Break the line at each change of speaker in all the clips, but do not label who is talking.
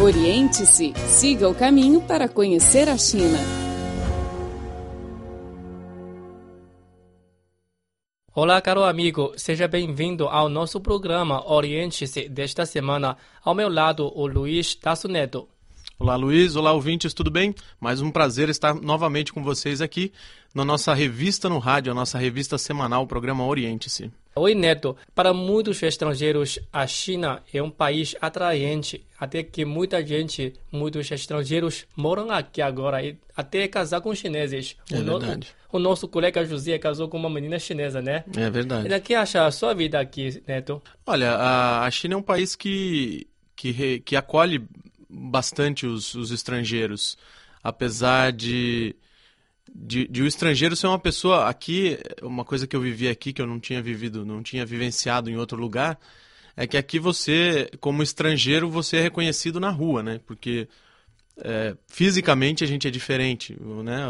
Oriente-se, siga o caminho para conhecer a China.
Olá, caro amigo, seja bem-vindo ao nosso programa Oriente-se desta semana. Ao meu lado, o Luiz Tasso Neto.
Olá, Luiz. Olá, ouvintes, tudo bem? Mais um prazer estar novamente com vocês aqui na nossa revista no rádio, a nossa revista semanal, o programa Oriente-se.
Oi, Neto. Para muitos estrangeiros, a China é um país atraente, até que muita gente, muitos estrangeiros moram aqui agora e até casar com chineses.
É
o, no-
verdade.
o nosso colega José casou com uma menina chinesa, né?
É verdade.
E que acha a sua vida aqui, Neto?
Olha, a, a China é um país que, que, re- que acolhe bastante os, os estrangeiros, apesar de, de, de o estrangeiro ser uma pessoa aqui, uma coisa que eu vivi aqui que eu não tinha vivido, não tinha vivenciado em outro lugar, é que aqui você, como estrangeiro, você é reconhecido na rua, né? Porque é, fisicamente a gente é diferente, né?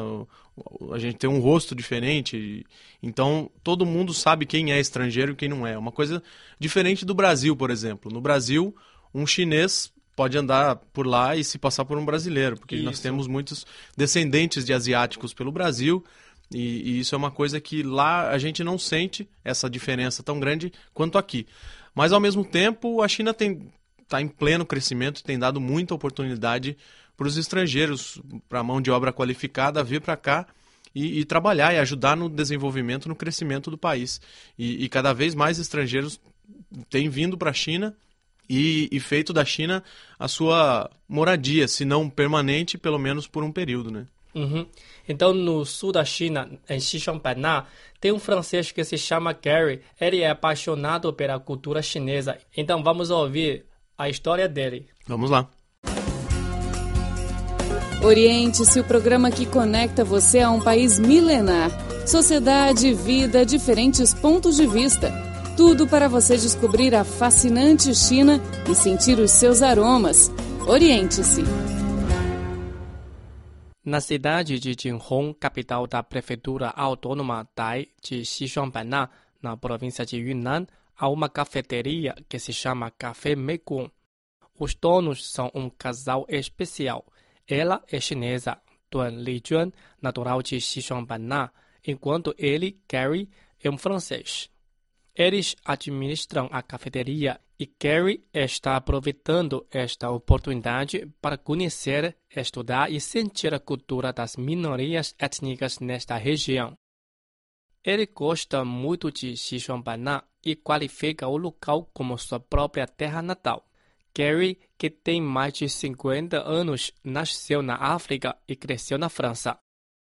A gente tem um rosto diferente, então todo mundo sabe quem é estrangeiro e quem não é. Uma coisa diferente do Brasil, por exemplo. No Brasil, um chinês pode andar por lá e se passar por um brasileiro, porque nós
Isso.
temos muitos descendentes de asiáticos pelo Brasil. E, e isso é uma coisa que lá a gente não sente essa diferença tão grande quanto aqui. Mas ao mesmo tempo, a China tem está em pleno crescimento e tem dado muita oportunidade para os estrangeiros, para a mão de obra qualificada vir para cá e, e trabalhar e ajudar no desenvolvimento, no crescimento do país. E, e cada vez mais estrangeiros têm vindo para a China e, e feito da China a sua moradia, se não permanente, pelo menos por um período, né?
Uhum. Então, no sul da China, em Xixongspanna, tem um francês que se chama Gary. Ele é apaixonado pela cultura chinesa. Então, vamos ouvir a história dele.
Vamos lá.
Oriente-se, o programa que conecta você a um país milenar. Sociedade, vida, diferentes pontos de vista. Tudo para você descobrir a fascinante China e sentir os seus aromas. Oriente-se.
Na cidade de Jinhong, capital da prefeitura autônoma Dai de Xixongspanna, na província de Yunnan, há uma cafeteria que se chama Café Mekong. Os donos são um casal especial. Ela é chinesa, Duan Lijuan, natural de Xixongspanna, enquanto ele, Gary, é um francês. Eles administram a cafeteria e Gary está aproveitando esta oportunidade para conhecer, estudar e sentir a cultura das minorias étnicas nesta região. Ele gosta muito de Xixongspanna e qualifica o local como sua própria terra natal. Gary, que tem mais de 50 anos, nasceu na África e cresceu na França.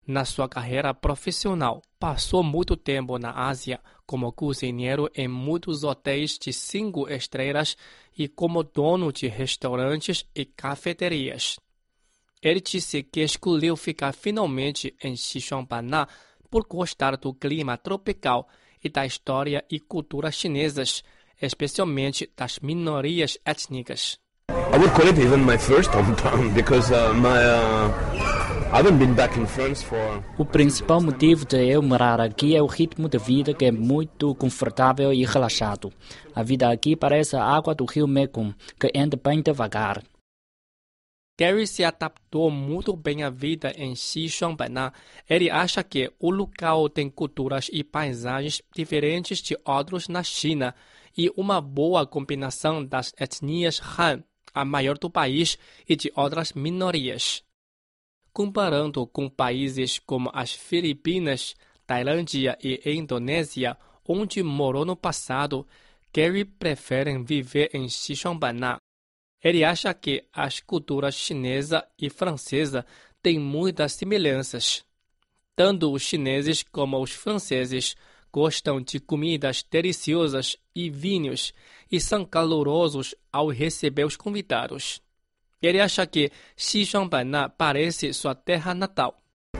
Na sua carreira profissional, passou muito tempo na Ásia como cozinheiro em muitos hotéis de cinco estrelas e como dono de restaurantes e cafeterias. Ele disse que escolheu ficar finalmente em Xixongspanna por gostar do clima tropical e da história e cultura chinesas, especialmente das minorias étnicas.
I would call it even my first hometown because uh, my uh, I haven't been back in France for
O principal motivo de eu morar aqui é o ritmo de vida que é muito confortável e relaxado. A vida aqui parece a água do rio Mekong, que anda bem devagar.
Gary se adaptou muito bem à vida em Xixongspanna. Ele acha que o local tem culturas e paisagens diferentes de outros na China e uma boa combinação das etnias Han, a maior do país, e de outras minorias. Comparando com países como as Filipinas, Tailândia e Indonésia, onde morou no passado, Gary prefere viver em Xixongspanna. Ele acha que as culturas chinesa e francesa têm muitas semelhanças. Tanto os chineses como os franceses gostam de comidas deliciosas e vinhos e são calorosos ao receber os convidados. Ele acha que Xixongspanna parece sua terra natal.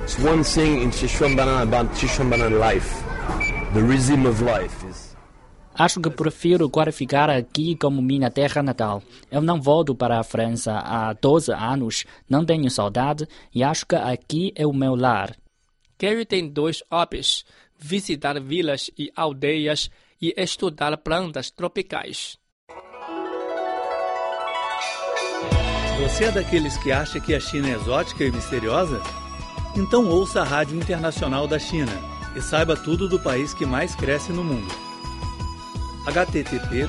it's one thing in Xixhuangbanna about Xixhuangbanna life. The rhythm of life is
Acho que prefiro qualificar aqui como minha terra natal. Eu não volto para a França há 12 anos, não tenho saudade e acho que aqui é o meu lar.
Gary tem dois hobbies: visitar vilas e aldeias e estudar plantas tropicais.
Você é daqueles que acha que a China é exótica e misteriosa? Então ouça a Rádio Internacional da China e saiba tudo do país que mais cresce no mundo. http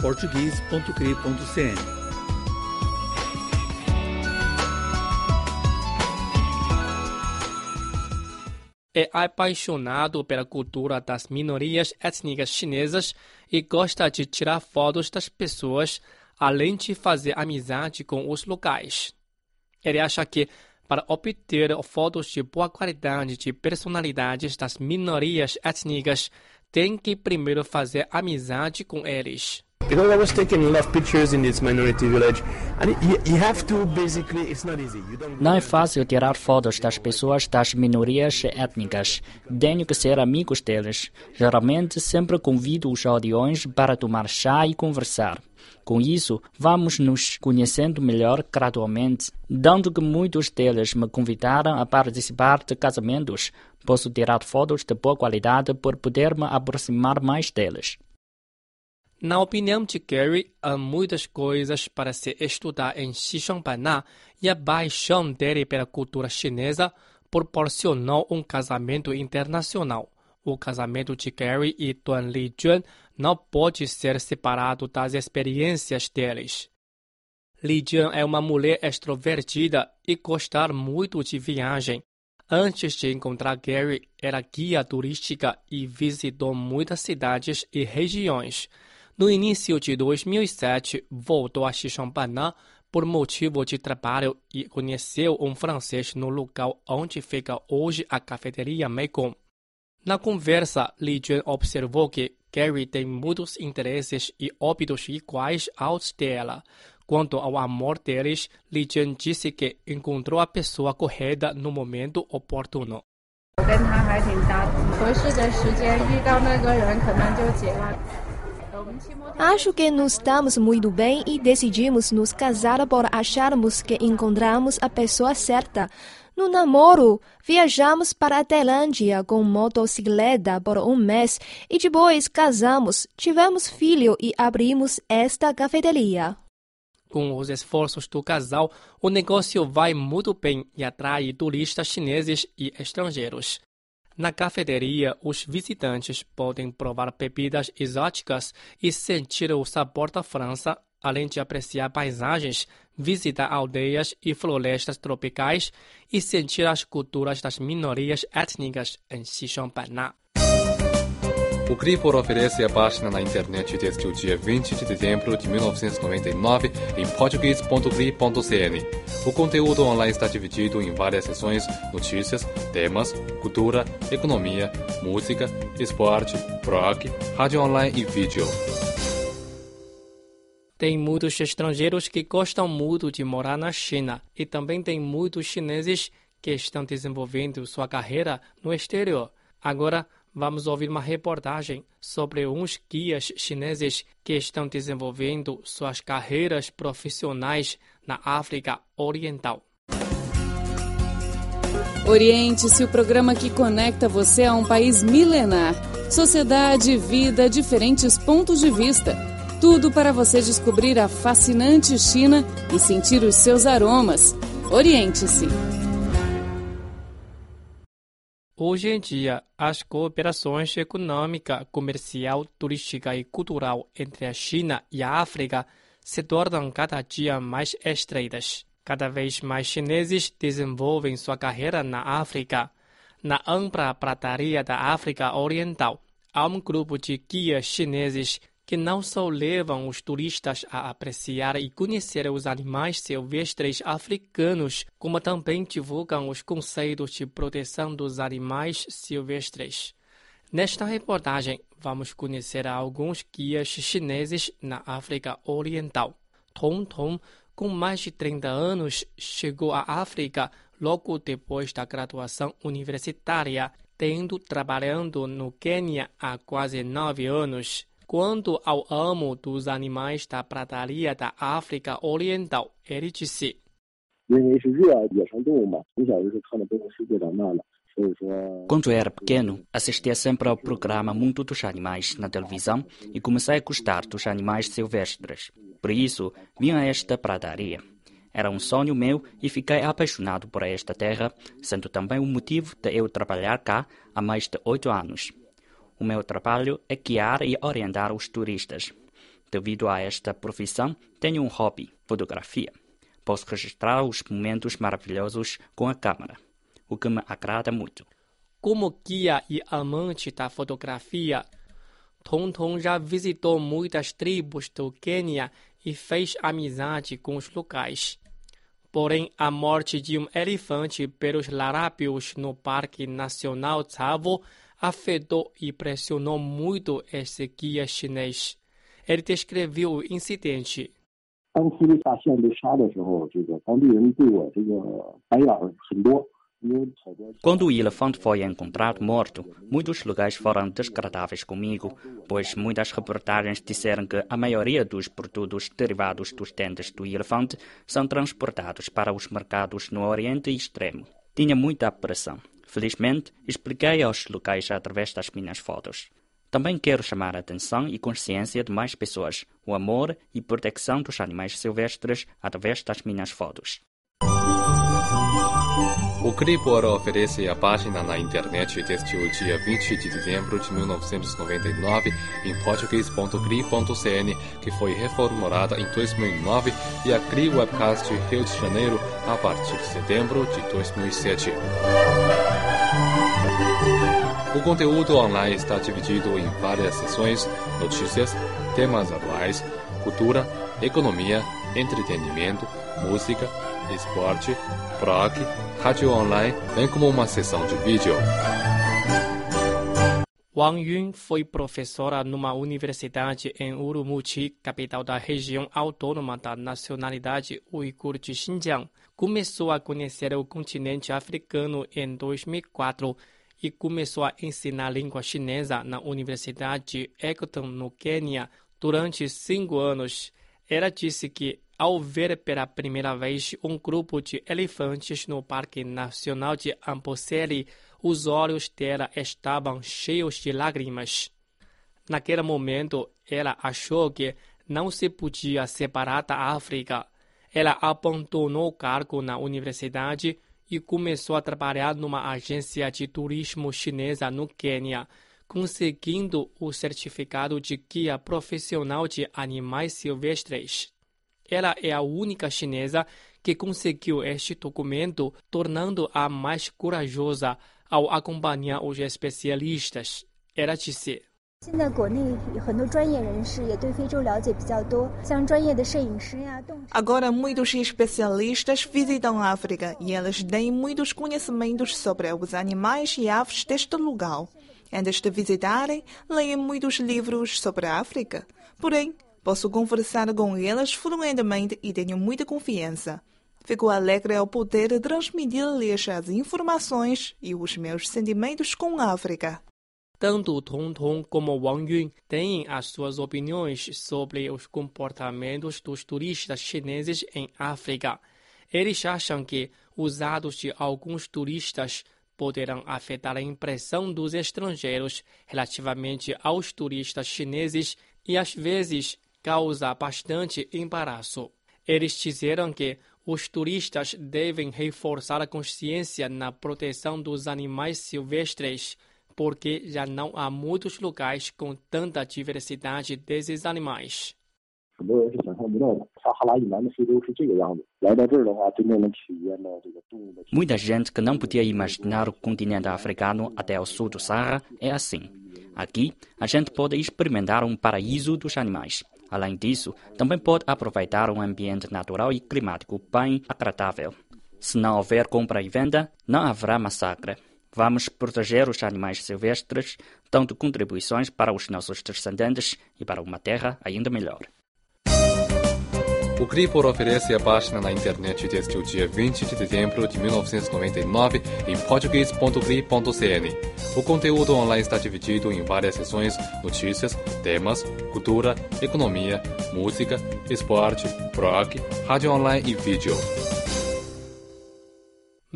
português.cri.cn
É apaixonado pela cultura das minorias étnicas chinesas e gosta de tirar fotos das pessoas além de fazer amizade com os locais. Ele acha que, para obter fotos de boa qualidade de personalidades das minorias étnicas, tem que primeiro fazer amizade com eles.
Because I was taking a lot of pictures in this minority village, and you, you have to basically, it's not easy. You don't
Não é fácil tirar fotos das pessoas das minorias étnicas. Tenho que ser amigos deles. Geralmente sempre convido os aldeões para tomar chá e conversar. Com isso, vamos nos conhecendo melhor gradualmente. Dando que muitos deles me convidaram a participar de casamentos, posso tirar fotos de boa qualidade por poder me aproximar mais deles.
Na opinião de Gary, há muitas coisas para se estudar em Xishuangbanna e a paixão dele pela cultura chinesa proporcionou um casamento internacional. O casamento de Gary e Duan Lijun não pode ser separado das experiências deles. Lijun é uma mulher extrovertida e gostar muito de viagem. Antes de encontrar Gary, era guia turística e visitou muitas cidades e regiões. No início de 2007, voltou a Xixonbanã por motivo de trabalho e conheceu um francês no local onde fica hoje a cafeteria Mekong. Na conversa, Li Jun observou que Gary tem muitos interesses e hábitos iguais aos dela. Quanto ao amor deles, Li Jun disse que encontrou a pessoa correta no momento oportuno.
我
Acho que nos damos muito bem e decidimos nos casar por acharmos que encontramos a pessoa certa. No namoro, viajamos para a Tailândia com motocicleta por um mês e depois casamos, tivemos filho e abrimos esta cafeteria.
Com os esforços do casal, o negócio vai muito bem e atrai turistas chineses e estrangeiros. Na cafeteria, os visitantes podem provar bebidas exóticas e sentir o sabor da França, além de apreciar paisagens, visitar aldeias e florestas tropicais e sentir as culturas das minorias étnicas em Xixonbanna.
O Cripor oferece a página na internet desde o dia 20 de dezembro de 1999 em português.cri.cn. O conteúdo online está dividido em várias seções: notícias, temas, cultura, economia, música, esporte, rock, rádio online e vídeo.
Tem muitos estrangeiros que gostam muito de morar na China e também tem muitos chineses que estão desenvolvendo sua carreira no exterior. Agora, vamos ouvir uma reportagem sobre uns guias chineses que estão desenvolvendo suas carreiras profissionais na África Oriental.
Oriente-se o programa que conecta você a um país milenar. Sociedade, vida, diferentes pontos de vista. Tudo para você descobrir a fascinante China e sentir os seus aromas. Oriente-se.
Hoje em dia, as cooperações econômica, comercial, turística e cultural entre a China e a África se tornam cada dia mais estreitas. Cada vez mais chineses desenvolvem sua carreira na África. Na ampla prataria da África Oriental, há um grupo de guias chineses que não só levam os turistas a apreciar e conhecer os animais silvestres africanos, como também divulgam os conceitos de proteção dos animais silvestres. Nesta reportagem, vamos conhecer alguns guias chineses na África Oriental. Tong Tong, com mais de 30 anos, chegou à África logo depois da graduação universitária, tendo trabalhado no Quênia há quase nove anos. Quanto ao amo dos animais da prataria da África Oriental, ele disse.
Quando era pequeno, assistia sempre ao programa Mundo dos Animais na televisão e comecei a gostar dos animais silvestres. Por isso, vim a esta pradaria. Era um sonho meu e fiquei apaixonado por esta terra, sendo também o motivo de eu trabalhar cá há mais de oito anos. O meu trabalho é guiar e orientar os turistas. Devido a esta profissão, tenho um hobby, fotografia. Posso registrar os momentos maravilhosos com a câmera, o que me agrada muito.
Como guia e amante da fotografia, Tonton já visitou muitas tribos do Quênia e fez amizade com os locais. Porém, a morte de um elefante pelos larápios no Parque Nacional Tsavo afetou e pressionou muito este guia chinês. Ele descreveu o incidente.
Quando o elefante foi encontrado morto, muitos lugares foram desagradáveis comigo, pois muitas reportagens disseram que a maioria dos produtos derivados dos dentes do elefante são transportados para os mercados no Oriente Extremo. Tinha muita pressão. Felizmente, expliquei aos locais através das minhas fotos. Também quero chamar a atenção e consciência de mais pessoas, o amor e proteção dos animais silvestres através das minhas fotos.
O Cribor oferece a página na internet desde o dia 20 de dezembro de 1999 em português.cri.cn, que foi reformulada em 2009, e a Cri Webcast Rio de Janeiro a partir de setembro de 2007. O conteúdo online está dividido em várias seções: notícias, temas atuais, cultura, economia, entretenimento, música, esporte, blog, rádio online, bem como uma sessão de vídeo.
Wang Yun foi professora numa universidade em Urumqi, capital da região autônoma da nacionalidade uigur de Xinjiang. Começou a conhecer o continente africano em 2004 e começou a ensinar língua chinesa na Universidade Egerton, no Quênia, durante cinco anos. Ela disse que, ao ver pela primeira vez um grupo de elefantes no Parque Nacional de Amboseli, os olhos dela estavam cheios de lágrimas. Naquele momento, ela achou que não se podia separar da África. Ela abandonou o cargo na universidade e começou a trabalhar numa agência de turismo chinesa no Quênia, conseguindo o certificado de guia profissional de animais silvestres. Ela é a única chinesa que conseguiu este documento, tornando-a mais corajosa ao acompanhar os especialistas. Ela disse.
现在国内有很多专业人士也对非洲了解比较多，像专业的摄影师呀、动
Agora muitos especialistas visitam a África e eles têm muitos conhecimentos sobre os animais e aves deste lugar. Antes de visitarem, leem muitos livros sobre a África. Porém, posso conversar com eles fluentemente e tenho muita confiança. Fico alegre ao poder transmitir-lhes as informações e os meus sentimentos com a África.
Tanto Tong Tong como Wang Yun têm as suas opiniões sobre os comportamentos dos turistas chineses em África. Eles acham que os atos de alguns turistas poderão afetar a impressão dos estrangeiros relativamente aos turistas chineses e às vezes causa bastante embaraço. Eles disseram que os turistas devem reforçar a consciência na proteção dos animais silvestres, porque já não há muitos locais com tanta diversidade desses animais.
Muita gente que não podia imaginar o continente africano até o sul do Saara é assim. Aqui, a gente pode experimentar um paraíso dos animais. Além disso, também pode aproveitar um ambiente natural e climático bem agradável. Se não houver compra e venda, não haverá massacre. Vamos proteger os animais silvestres, dando contribuições para os nossos descendentes e para uma terra ainda melhor.
O Cripor oferece a página na internet desde o dia 20 de dezembro de 1999 em português.cri.cn. O conteúdo online está dividido em várias seções: notícias, temas, cultura, economia, música, esporte, blog, rádio online e vídeo.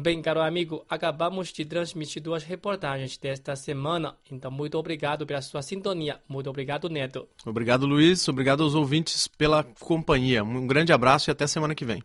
Bem, caro amigo, acabamos de transmitir duas reportagens desta semana. Então, muito obrigado pela sua sintonia. Muito obrigado, Neto.
Obrigado, Luiz. Obrigado aos ouvintes pela companhia. Um grande abraço e até semana que vem.